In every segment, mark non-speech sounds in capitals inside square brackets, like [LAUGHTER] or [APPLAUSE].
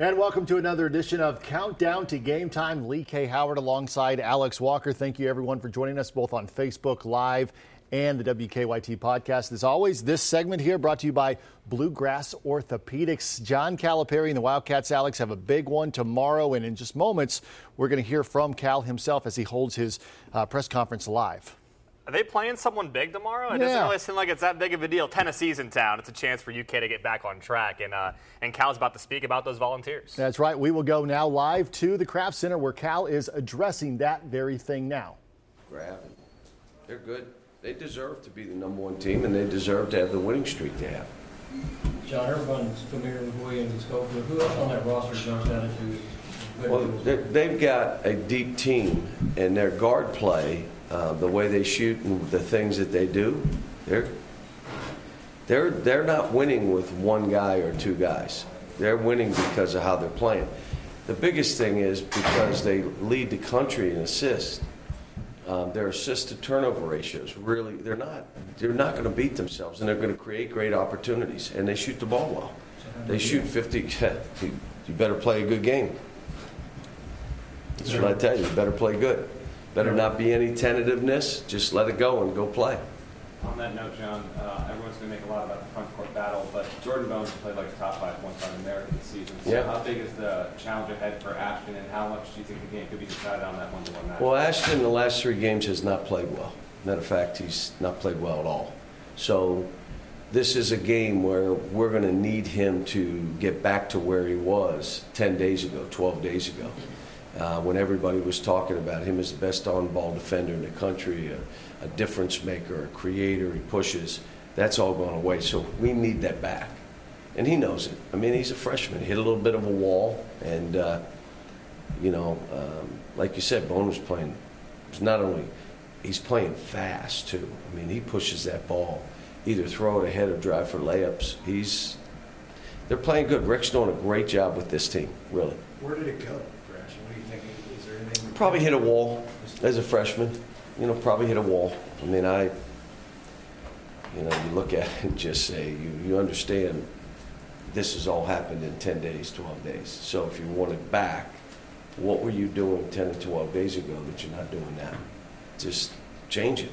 And welcome to another edition of Countdown to Game Time. Lee K. Howard alongside Alex Walker. Thank you, everyone, for joining us both on Facebook Live and the WKYT podcast. As always, this segment here brought to you by Bluegrass Orthopedics. John Calipari and the Wildcats, Alex, have a big one tomorrow. And in just moments, we're going to hear from Cal himself as he holds his uh, press conference live. Are they playing someone big tomorrow? It Yeah. doesn't really seem like it's that big of a deal. Tennessee's in town. It's a chance for UK to get back on track. And, uh, and Cal's about to speak about those volunteers. That's right. We will go now live to the Craft Center where Cal is addressing that very thing now. grab and they're good. They deserve to be the number one team and they deserve to have the winning streak they have. John, everyone's familiar with Williams and Schofield. Who else on that roster jumps out at you? Well, they've got a deep team and their guard play, uh, the way they shoot and the things that they do, they're, they're, they're not winning with one guy or two guys. They're winning because of how they're playing. The biggest thing is because they lead the country in assists. Um, their assist to turnover ratios really they're not they're not going to beat themselves and they're going to create great opportunities and they shoot the ball well. They shoot 50. [LAUGHS] You you better play a good game. That's what I tell you. You better play good. Better not be any tentativeness. Just let it go and go play. On that note, John, uh, everyone's going to make a lot about the front court battle, but Jordan Bones played like a top five point guard in America this season. So Yeah. how big is the challenge ahead for Ashton, and how much do you think the game could be decided on that one-to-one match? Well, Ashton in the last three games has not played well. Matter of fact, he's not played well at all. So this is a game where we're going to need him to get back to where he was 10 days ago, 12 days ago, uh, when everybody was talking about him as the best on-ball defender in the country, a, a difference maker, a creator, he pushes. That's all gone away. So we need that back. And he knows it. I mean, he's a freshman. He hit a little bit of a wall, and uh, you know, um, like you said, Bone was playing. Not only he's playing fast too. I mean, he pushes that ball, either throw it ahead or drive for layups. He's they're playing good. Rick's doing a great job with this team, really. Where did it go, Crash? What do you think? Is there anything? Probably hit a wall as a freshman. You know, probably hit a wall. I mean, I, you know, you look at it and just say you you understand. This has all happened in 10 days, 12 days. So if you want it back, what were you doing 10 or 12 days ago that you're not doing now? Just change it.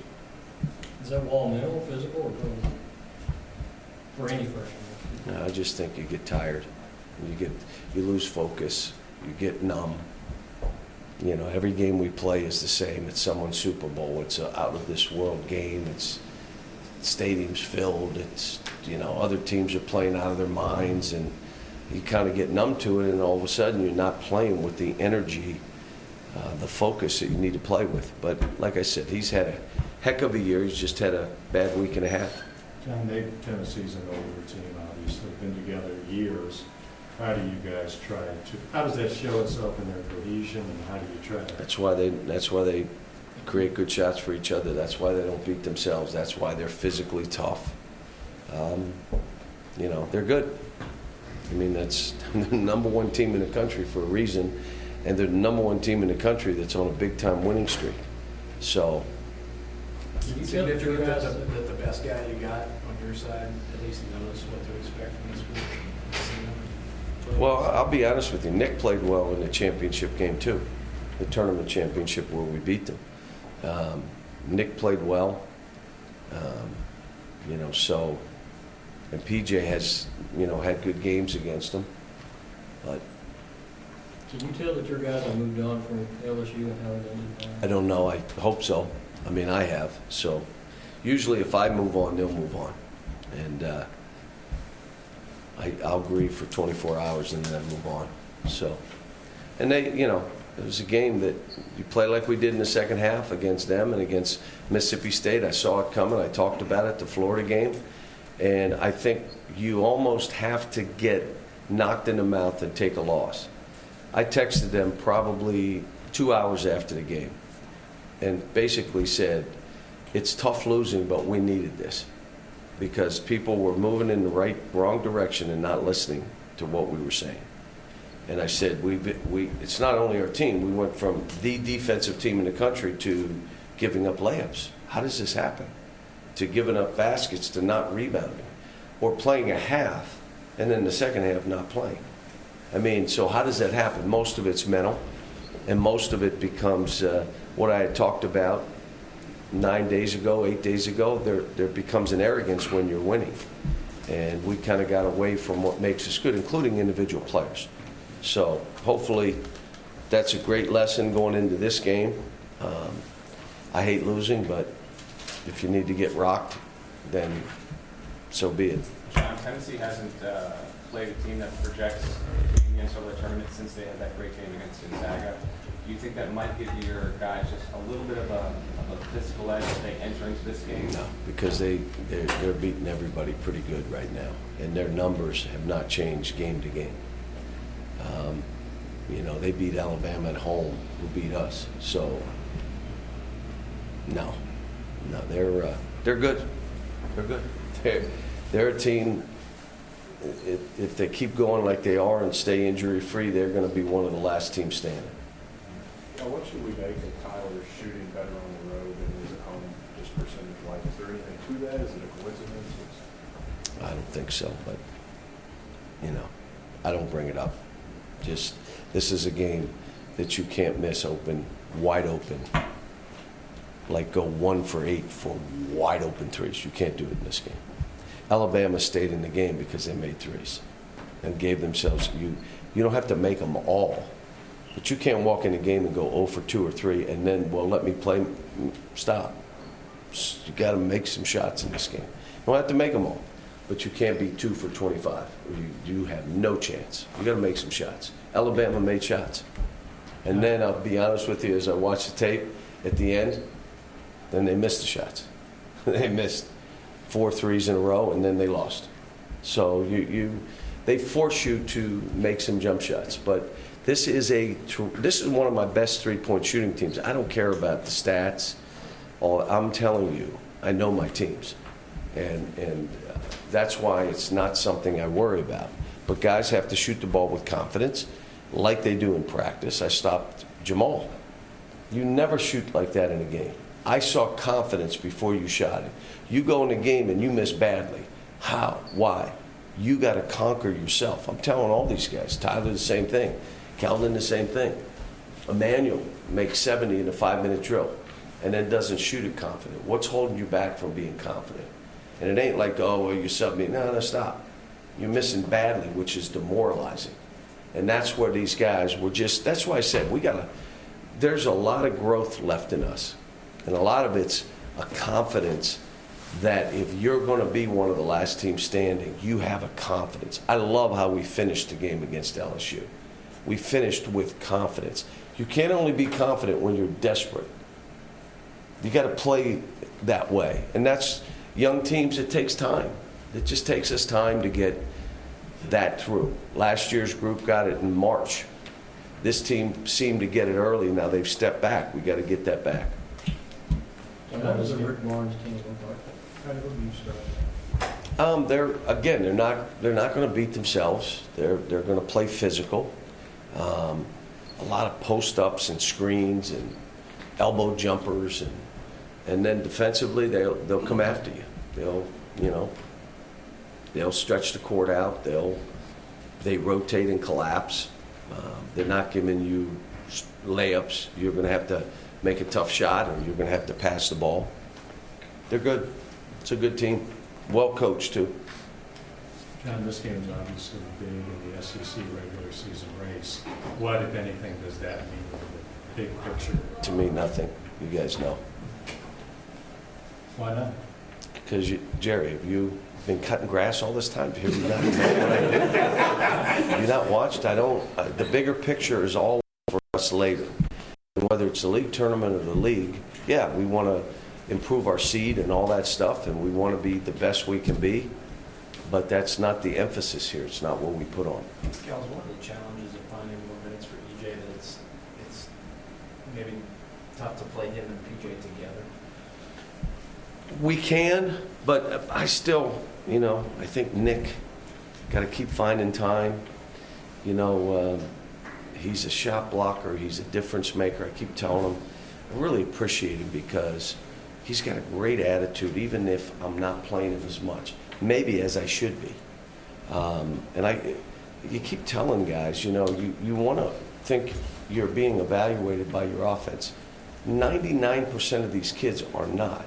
Is that wall mental, physical, or? For any freshman? No, I just think you get tired. You get, you lose focus. You get numb. You know, every game we play is the same. It's someone's Super Bowl. It's a out of this world game. It's stadiums filled. It's you know other teams are playing out of their minds, and you kind of get numb to it. And all of a sudden, you're not playing with the energy, uh, the focus that you need to play with. But like I said, he's had a heck of a year. He's just had a bad week and a half. John, they, Tennessee's an older team, obviously, been together years. How do you guys try to, how does that show itself in their cohesion, and how do you try to? That's why they. That's why they create good shots for each other. That's why they don't beat themselves. That's why they're physically tough. Um, you know, they're good. I mean, that's [LAUGHS] the number one team in the country for a reason, and they're the number one team in the country that's on a big time winning streak. So, You feel that your significant that guys, the, that the best guy you got on your side at least knows what to expect from this group. Well, I'll be honest with you. Nick played well in the championship game too, the tournament championship where we beat them. Um, Nick played well. Um, you know, so and PJ has you know had good games against them, but can you tell that your guys have moved on from LSU and how it ended? I don't know. I hope so. I mean, I have. So usually, if I move on, they'll move on, and uh, I, I'll grieve for 24 hours and then move on. So, and they, you know, it was a game that you play like we did in the second half against them and against Mississippi State. I saw it coming. I talked about it the Florida game, and I think you almost have to get knocked in the mouth and take a loss. I texted them probably two hours after the game and basically said, it's tough losing, but we needed this because people were moving in the right, wrong direction and not listening to what we were saying. And I said, we, we, it's not only our team. We went from the defensive team in the country to giving up layups. How does this happen? To giving up baskets to not rebounding, or playing a half and then the second half not playing. I mean, so how does that happen? Most of it's mental, and most of it becomes uh, what I had talked about nine days ago, eight days ago. There, there becomes an arrogance when you're winning, and we kind of got away from what makes us good, including individual players. So hopefully, that's a great lesson going into this game. Um, I hate losing, but if you need to get rocked, then so be it. John, Tennessee hasn't uh, played a team that projects NCAA tournament since they had that great game against Gonzaga. Do you think that might give your guys just a little bit of a, of a physical edge as they enter into this game? No, because they, they're, they're beating everybody pretty good right now, and their numbers have not changed game to game. Um, you know, they beat Alabama at home, who beat us. So, no, no, they're uh, they're good. They're good. They're they're a team. If, if they keep going like they are and stay injury free, they're going to be one of the last teams standing. Now, what should we make of Tyler shooting better on the road than is at home, just percentage wise? Is there anything to that? Is it a coincidence? I don't think so, but you know, I don't bring it up. Just this is a game that you can't miss open, wide open. Like go one for eight for wide open threes. You can't do it in this game. Alabama stayed in the game because they made threes and gave themselves you you don't have to make them all. But you can't walk in the game and go 0 for 2 or 3 and then, well, let me play. Stop. You got to make some shots in this game. You don't have to make them all, but you can't be 2 for 25. You, you have no chance. You got to make some shots. Alabama made shots. And then I'll be honest with you, as I watch the tape at the end, then they missed the shots. [LAUGHS] they missed four threes in a row, and then they lost. So you, you they force you to make some jump shots. But this is a this is one of my best three point shooting teams. I don't care about the stats. All I'm telling you, I know my teams, and and uh, that's why it's not something I worry about. But guys have to shoot the ball with confidence, like they do in practice. I stopped Jamal. You never shoot like that in a game. I saw confidence before you shot it. You go in a game and you miss badly. How? Why? You got to conquer yourself. I'm telling all these guys. Tyler, the same thing. Calvin, the same thing. Immanuel makes 70 in a five minute drill and then doesn't shoot it confident. What's holding you back from being confident? And it ain't like, oh, well, you sub me. No, no, stop. You're missing badly, which is demoralizing. And that's where these guys were just, that's why I said we got to, there's a lot of growth left in us. And a lot of it's a confidence that if you're going to be one of the last teams standing, you have a confidence. I love how we finished the game against LSU. We finished with confidence. You can't only be confident when you're desperate. You got to play that way. And that's young teams, it takes time. It just takes us time to get that through. Last year's group got it in March. This team seemed to get it early. Now they've stepped back. We got to get that back. How does the Rick Barnes team look? How do you start? Um, they're again, they're not they're not going to beat themselves. They're they're going to play physical. Um, a lot of post ups and screens and elbow jumpers and and then defensively they'll they'll come after you. They'll you know they'll stretch the court out. They'll they rotate and collapse. Um, they're not giving you layups. You're going to have to make a tough shot, or you're going to have to pass the ball. They're good. It's a good team. Well coached too. John, this game's obviously big in the SEC regular season race. What, if anything, does that mean for the big picture? To me, nothing. You guys know. Why not? Because you, Jerry, have you been cutting grass all this time? Have you not what I do? You not watched? I don't. Uh, the bigger picture is all for us later. And whether it's the league tournament or the league, yeah, we want to improve our seed and all that stuff, and we want to be the best we can be. But that's not the emphasis here. It's not what we put on. Cal's one of the challenges of finding more minutes for EJ that it's, it's maybe tough to play him and PJ together. We can, but I still, you know, I think Nick got to keep finding time. You know, um, he's a shot blocker. He's a difference maker. I keep telling him. I really appreciate him because he's got a great attitude, even if I'm not playing him as much, maybe as I should be. Um, and I, you keep telling guys, you know, you, you want to think you're being evaluated by your offense. 99% of these kids are not.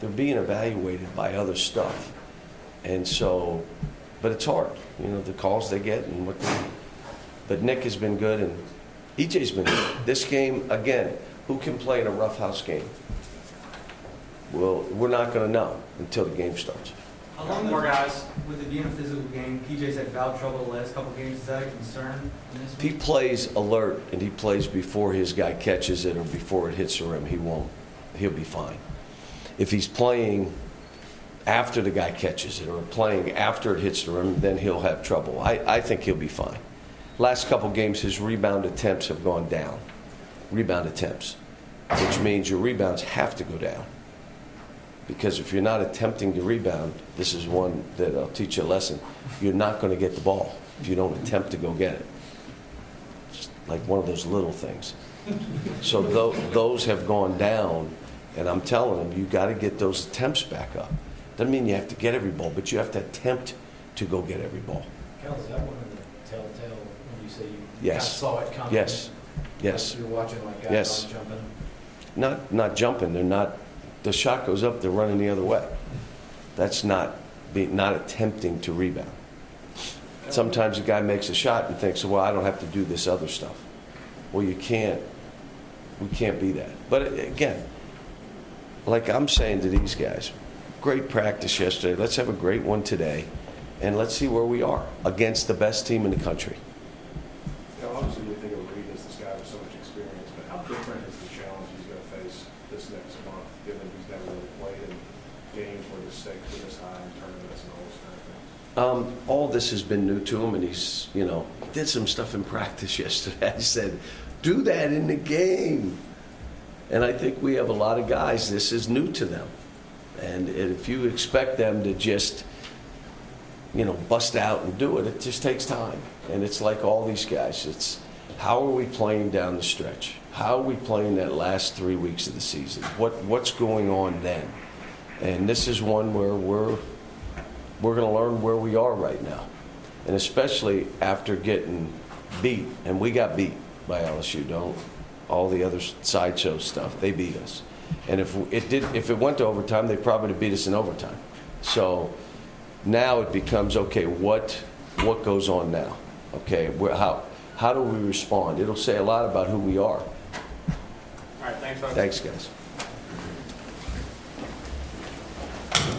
They're being evaluated by other stuff. And so, but it's hard, you know, the calls they get and what they, but Nick has been good and EJ's been good. This game, again, who can play in a roughhouse game? Well, we're not going to know until the game starts. How long more guys with it being a physical game? PJ's had foul trouble the last couple games. Is that a concern? in this he plays alert and he plays before his guy catches it or before it hits the rim, he won't. He'll be fine. If he's playing after the guy catches it or playing after it hits the rim, then he'll have trouble. I, I think he'll be fine. Last couple games, his rebound attempts have gone down. Rebound attempts, which means your rebounds have to go down. Because if you're not attempting to rebound, this is one that I'll teach you a lesson. You're not going to get the ball if you don't attempt to go get it. It's like one of those little things. So tho- those have gone down, and I'm telling them, you got to get those attempts back up. Doesn't mean you have to get every ball, but you have to attempt to go get every ball. Cal, is that one of the telltale when you say you Yes. saw it coming? Yes. Yes. You're watching like guys Yes. jumping. Not not jumping. They're not. The shot goes up. They're running the other way. That's not being not attempting to rebound. Sometimes a guy makes a shot and thinks, "Well, I don't have to do this other stuff." Well, you can't. We can't be that. But again, like I'm saying to these guys, great practice yesterday. Let's have a great one today, and let's see where we are against the best team in the country. You know, obviously, we think of Reid as this guy with so much experience, but how different is the challenge he's going to face this next month, given he's never really played in games where the stakes are this high in tournaments and all this kind of thing? Um, all this has been new to him, and he's, you know, did some stuff in [LAUGHS] practice yesterday. I said, do that in the game. And I think we have a lot of guys, this is new to them. And if you expect them to just, you know, bust out and do it, it just takes time. And it's like all these guys. It's how are we playing down the stretch? How are we playing that last three weeks of the season? What what's going on then? And this is one where we're we're going to learn where we are right now. And especially after getting beat, and we got beat by LSU, don't all the other sideshow stuff, they beat us. And if it did if it went to overtime, they probably would beat us in overtime. So now it becomes okay, what what goes on now? Okay, how how do we respond? It'll say a lot about who we are. All right, thanks, folks. Thanks, guys.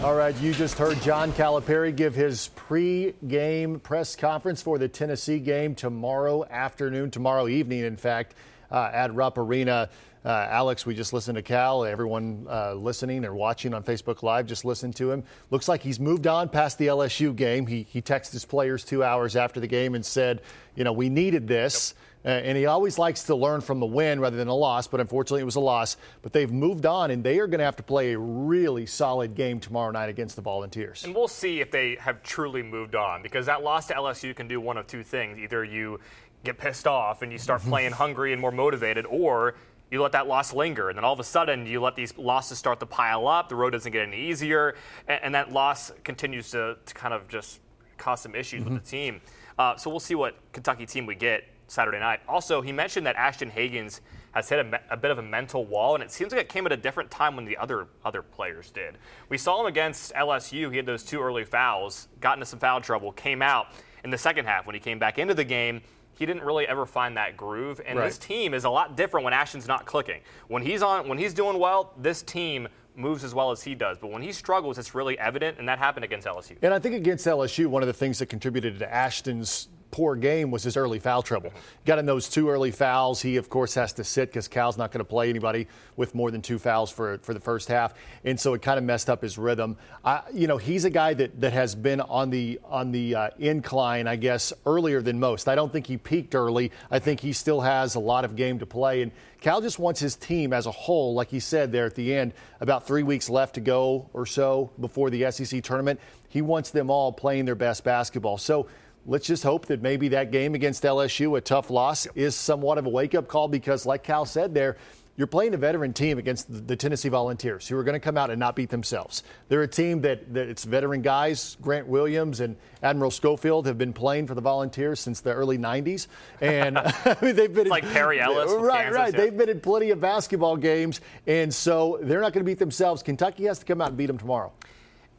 All right, you just heard John Calipari give his pre-game press conference for the Tennessee game tomorrow afternoon, tomorrow evening, in fact, uh, at Rupp Arena. Uh, Alex, we just listened to Cal. Everyone uh, listening or watching on Facebook Live just listened to him. Looks like he's moved on past the LSU game. He, he texted his players two hours after the game and said, you know, we needed this. Uh, Uh, and he always likes to learn from the win rather than a loss, but unfortunately it was a loss. But they've moved on, and they are going to have to play a really solid game tomorrow night against the Volunteers. And we'll see if they have truly moved on because that loss to LSU can do one of two things. Either you get pissed off and you start mm-hmm. playing hungry and more motivated, or you let that loss linger. And then all of a sudden, you let these losses start to pile up. The road doesn't get any easier. And, and that loss continues to, to kind of just cause some issues with mm-hmm. the team. Uh, so we'll see what Kentucky team we get Saturday night. Also, he mentioned that Ashton Hagans has hit a, me- a bit of a mental wall, and it seems like it came at a different time when the other other players did. We saw him against LSU. He had those two early fouls, got into some foul trouble, came out in the second half. When he came back into the game, he didn't really ever find that groove. And Right. this team is a lot different when Ashton's not clicking. When he's on, when he's doing well, this team moves as well as he does. But when he struggles, it's really evident, and that happened against LSU. And I think against LSU, one of the things that contributed to Ashton's poor game was his early foul trouble. Got in those two early fouls. He, of course, has to sit because Cal's not going to play anybody with more than two fouls for, for the first half. And so it kind of messed up his rhythm. I, you know, he's a guy that, that has been on the, on the uh, incline, I guess, earlier than most. I don't think he peaked early. I think he still has a lot of game to play. And Cal just wants his team as a whole, like he said there at the end, about three weeks left to go or so before the SEC tournament. He wants them all playing their best basketball. So let's just hope that maybe that game against LSU, a tough loss, is somewhat of a wake up call because, like Cal said there, you're playing a veteran team against the, Tennessee Volunteers, who are going to come out and not beat themselves. They're a team that, that it's veteran guys. Grant Williams and Admiral Schofield have been playing for the Volunteers since the early '90s, and [LAUGHS] I mean, they've been It's like Perry Ellis right, Kansas, right. yeah. They've been in plenty of basketball games, and so they're not going to beat themselves. Kentucky has to come out and beat them tomorrow.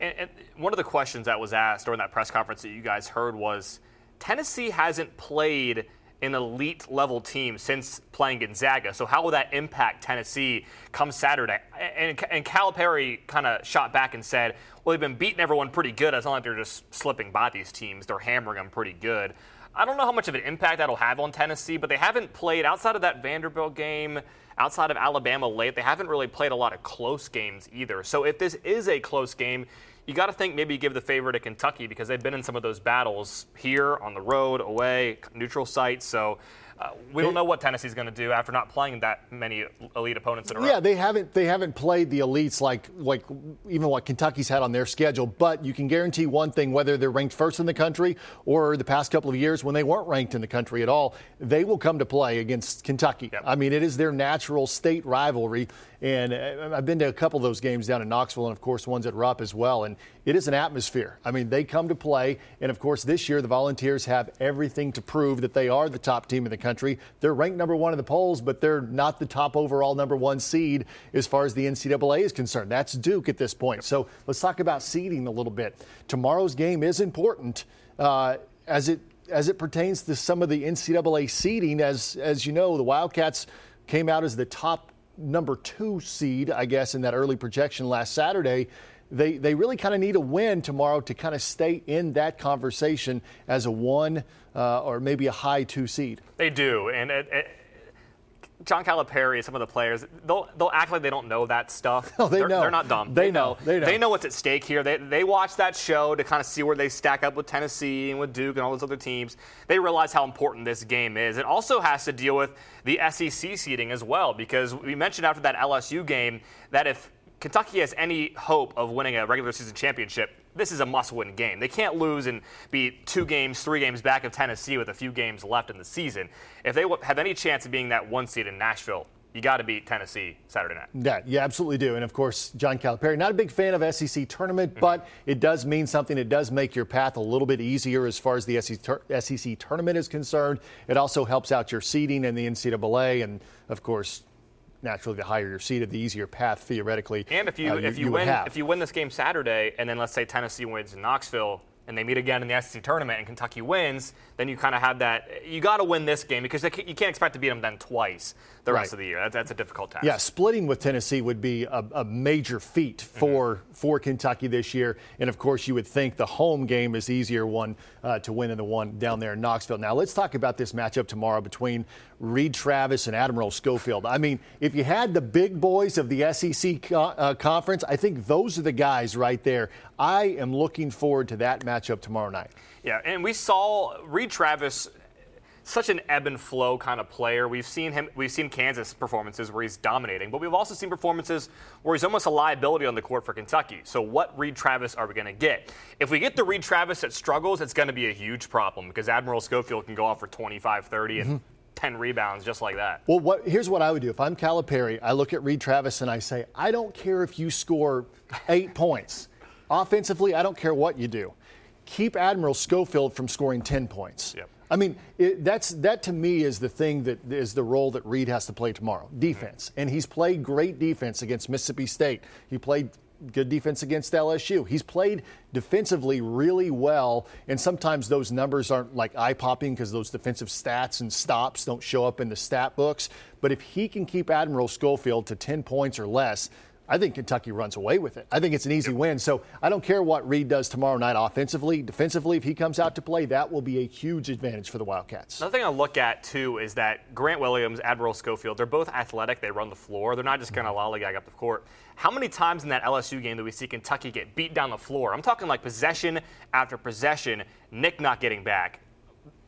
And, and one of the questions that was asked during that press conference that you guys heard was Tennessee hasn't played an elite level team since playing Gonzaga. So how will that impact Tennessee come Saturday? And, and Calipari kind of shot back and said, well, they've been beating everyone pretty good. It's not like they're just slipping by these teams. They're hammering them pretty good. I don't know how much of an impact that'll have on Tennessee, but they haven't played outside of that Vanderbilt game, outside of Alabama late. They haven't really played a lot of close games either. So if this is a close game, you got to think maybe give the favor to Kentucky because they've been in some of those battles here on the road, away, neutral sites. So uh, we don't know what Tennessee's going to do after not playing that many elite opponents in a row. Yeah, they haven't they haven't played the elites like like even what Kentucky's had on their schedule. But you can guarantee one thing: whether they're ranked first in the country or the past couple of years when they weren't ranked in the country at all, they will come to play against Kentucky. Yep. I mean, it is their natural state rivalry. And uh, I've been to a couple of those games down in Knoxville, and of course ones at Rupp as well. And it is an atmosphere. I mean, they come to play, and of course this year the Volunteers have everything to prove that they are the top team in the country. They're ranked number one in the polls, but they're not the top overall number one seed as far as the NCAA is concerned. That's Duke at this point. So let's talk about seeding a little bit. Tomorrow's game is important uh, as it as it pertains to some of the NCAA seeding. As as you know, the Wildcats came out as the top number two seed, I guess, in that early projection last Saturday. They, they really kind of need a win tomorrow to kind of stay in that conversation as a one uh, or maybe a high two seed. They do, and it, it, John Calipari, and some of the players, they'll they'll act like they don't know that stuff. [LAUGHS] Oh, they they're, know. They're not dumb. They know. They know. They know what's at stake here. They they watch that show to kind of see where they stack up with Tennessee and with Duke and all those other teams. They realize how important this game is. It also has to deal with the SEC seeding as well, because we mentioned after that LSU game that if Kentucky has any hope of winning a regular season championship, this is a must-win game. They can't lose and be two games, three games back of Tennessee with a few games left in the season. If they have any chance of being that one seed in Nashville, you got to beat Tennessee Saturday night. Yeah, you absolutely do. And of course, John Calipari, not a big fan of SEC tournament, mm-hmm. but it does mean something. It does make your path a little bit easier as far as the SEC, SEC tournament is concerned. It also helps out your seeding in the NCAA, and of course, naturally, the higher your seeded, the easier path theoretically. And if you, uh, if you, would win if you win this game Saturday, and then let's say Tennessee wins in Knoxville, and they meet again in the SEC tournament, and Kentucky wins, then you kind of have that. You got to win this game because they you can't expect to beat them then twice the rest Right. of the year. That, that's a difficult task. Yeah, splitting with Tennessee would be a, a major feat for for Kentucky this year, and of course, you would think the home game is the easier one uh, to win than the one down there in Knoxville. Now, let's talk about this matchup tomorrow between Reid Travis and Admiral Schofield. I mean, if you had the big boys of the SEC co- uh, conference, I think those are the guys right there. I am looking forward to that matchup tomorrow night. Yeah, and we saw Reid Travis such an ebb and flow kind of player. We've seen him we've seen Kansas performances where he's dominating, but we've also seen performances where he's almost a liability on the court for Kentucky. So what Reid Travis are we going to get? If we get the Reid Travis that struggles, it's going to be a huge problem because Admiral Schofield can go off for 25, 30 and mm-hmm. 10 rebounds just like that. Well, what, here's what I would do. If I'm Calipari, I look at Reid Travis and I say, I don't care if you score eight points. Offensively, I don't care what you do. Keep Admiral Schofield from scoring 10 points. Yep. I mean, it, that's that to me is the thing that is the role that Reid has to play tomorrow defense. Mm-hmm. And he's played great defense against Mississippi State. He played good defense against LSU. He's played defensively really well, and sometimes those numbers aren't like eye popping because those defensive stats and stops don't show up in the stat books. But if he can keep Admiral Schofield to 10 points or less, I think Kentucky runs away with it. I think it's an easy win. So I don't care what Reid does tomorrow night offensively, defensively. If he comes out to play, that will be a huge advantage for the Wildcats. Another thing I look at too is that Grant Williams, Admiral Schofield, they're both athletic. They run the floor. They're not just going to mm-hmm. lollygag up the court. How many times in that LSU game do we see Kentucky get beat down the floor? I'm talking like possession after possession. Nick not getting back,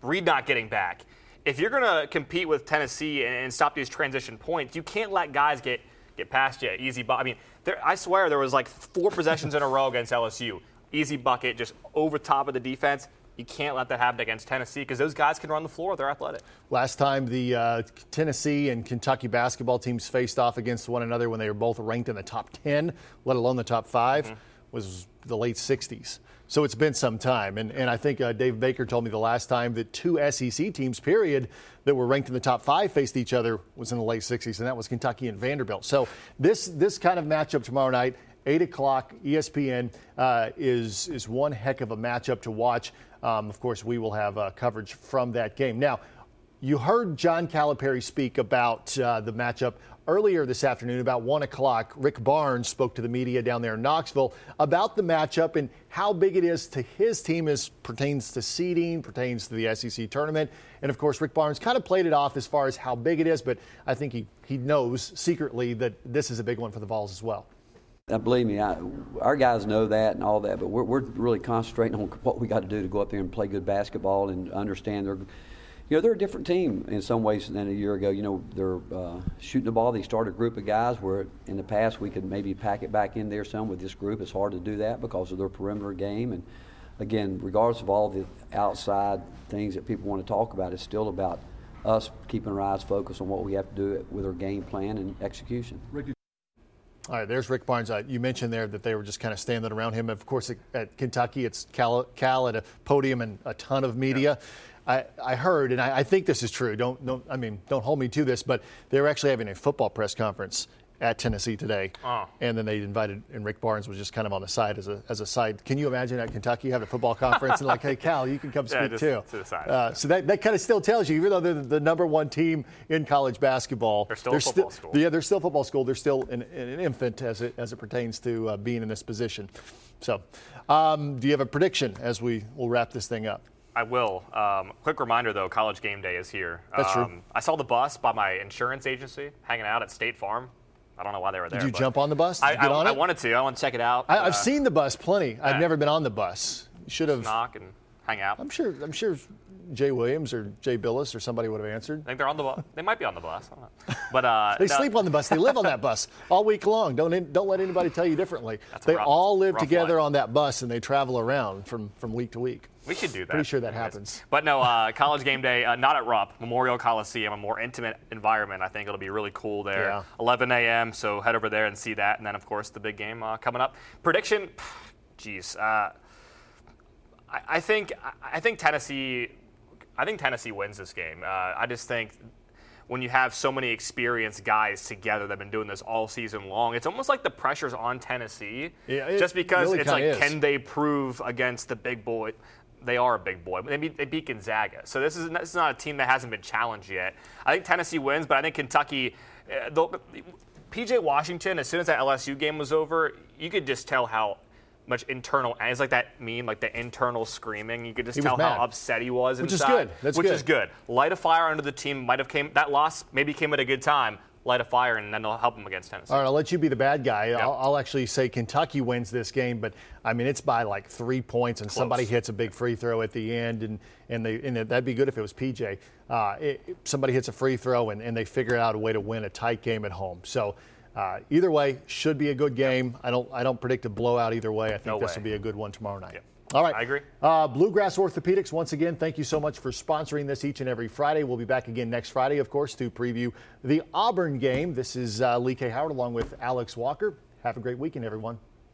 Reid not getting back. If you're going to compete with Tennessee and, and stop these transition points, you can't let guys get get past you. Easy, bu- I mean, there, I swear there was like four possessions in a row against LSU. Easy bucket, just over top of the defense. you can't let that happen against Tennessee because those guys can run the floor. They're athletic. Last time the uh, Tennessee and Kentucky basketball teams faced off against one another when they were both ranked in the top 10, let alone the top 5 Mm-hmm. was the late 60s. So it's been some time. And, and I think uh, Dave Baker told me the last time that two SEC teams, period, that were ranked in the top five faced each other was in the late 60s, and that was Kentucky and Vanderbilt. So this, this kind of matchup tomorrow night, 8 o'clock, ESPN, uh, is, is one heck of a matchup to watch. Um, of course, we will have uh, coverage from that game. Now, you heard John Calipari speak about uh, the matchup earlier this afternoon, about 1 o'clock. Rick Barnes spoke to the media down there in Knoxville about the matchup and how big it is to his team as pertains to seeding, pertains to the SEC tournament. And of course, Rick Barnes kind of played it off as far as how big it is, but I think he, he knows secretly that this is a big one for the Vols as well. Now, believe me, I, our guys know that and all that, but we're, we're really concentrating on what we got to do to go up there and play good basketball and understand they're, you know, they're a different team in some ways than a year ago. You know, they're uh, shooting the ball. They start a group of guys where in the past we could maybe pack it back in there some with this group. It's hard to do that because of their perimeter game. And again, regardless of all the outside things that people want to talk about, it's still about us keeping our eyes focused on what we have to do with our game plan and execution. All right, there's Rick Barnes. Uh, you mentioned there that they were just kind of standing around him. Of course, at, at Kentucky, it's Cal, Cal, at a podium and a ton of media. I, I, heard, and I, I, think this is true. Don't, don't, I mean, don't hold me to this, but they were actually having a football press conference at Tennessee today, oh. and then they invited, and Rick Barnes was just kind of on the side as a as a side. Can you imagine at Kentucky having a football [LAUGHS] conference and like, hey Cal, you can come speak yeah, too. To the side. Uh, so that, that kind of still tells you, even though they're the number one team in college basketball, they're still they're a football sti- school. Yeah, they're still football school. They're still an, an infant as it as it pertains to uh, being in this position. So, um, do you have a prediction as we will wrap this thing up? I will. Um, quick reminder though, college game day is here. That's um, true. I saw the bus by my insurance agency hanging out at State Farm. I don't know why they were there. Did you jump on the bus? I, I, I wanted to. I want to check it out. I, Uh, I've seen the bus plenty. I've yeah. never been on the bus. Should have. knock and hang out. I'm sure. I'm sure Jay Williams or Jay Bilas or somebody would have answered. I think they're on the bus. They might be on the bus. I don't know. But uh, [LAUGHS] They no, sleep on the bus. They live on that bus all week long. Don't don't let anybody tell you differently. [LAUGHS] That's they rough- all live together life. on that bus and they travel around from from week to week. We should do that. Pretty sure that Anyways. happens. But no, uh, [LAUGHS] college game day, uh, not at Rupp, Memorial Coliseum, a more intimate environment. I think it'll be really cool there. Yeah. 11 a.m., so head over there and see that. And then, of course, the big game uh, coming up. Prediction, [SIGHS] geez, uh, I, I think I think Tennessee, I think Tennessee wins this game. Uh, I just think when you have so many experienced guys together that have been doing this all season long, it's almost like the pressure's on Tennessee. Yeah, it just because really it's like, is. can they prove against the big boy? They are a big boy. They beat, they beat Gonzaga. So this is, this is not a team that hasn't been challenged yet. I think Tennessee wins, but I think Kentucky, uh, PJ Washington, as soon as that LSU game was over, you could just tell how much internal, and it's like that meme, like the internal screaming. You could just He tell how upset he was Which is inside, good. That's which good. is good. Light a fire under the team. Might have came that loss maybe came at a good time. Light a fire, and then they'll help them against Tennessee. All right, I'll let you be the bad guy. I'll, I'll actually say Kentucky wins this game, but I mean it's by like three points, and somebody hits a big free throw at the end, and and they and that'd be good if it was PJ. Uh, it- somebody hits a free throw, and, and they figure out a way to win a tight game at home. So. Uh, either way, should be a good game. I don't. I don't predict a blowout either way. I think No this will be a good one tomorrow night. Yep. All right. I agree. Uh, Bluegrass Orthopedics, once again, thank you so much for sponsoring this each and every Friday. We'll be back again next Friday, of course, to preview the Auburn game. This is uh, Lee K. Howard along with Alex Walker. Have a great weekend, everyone.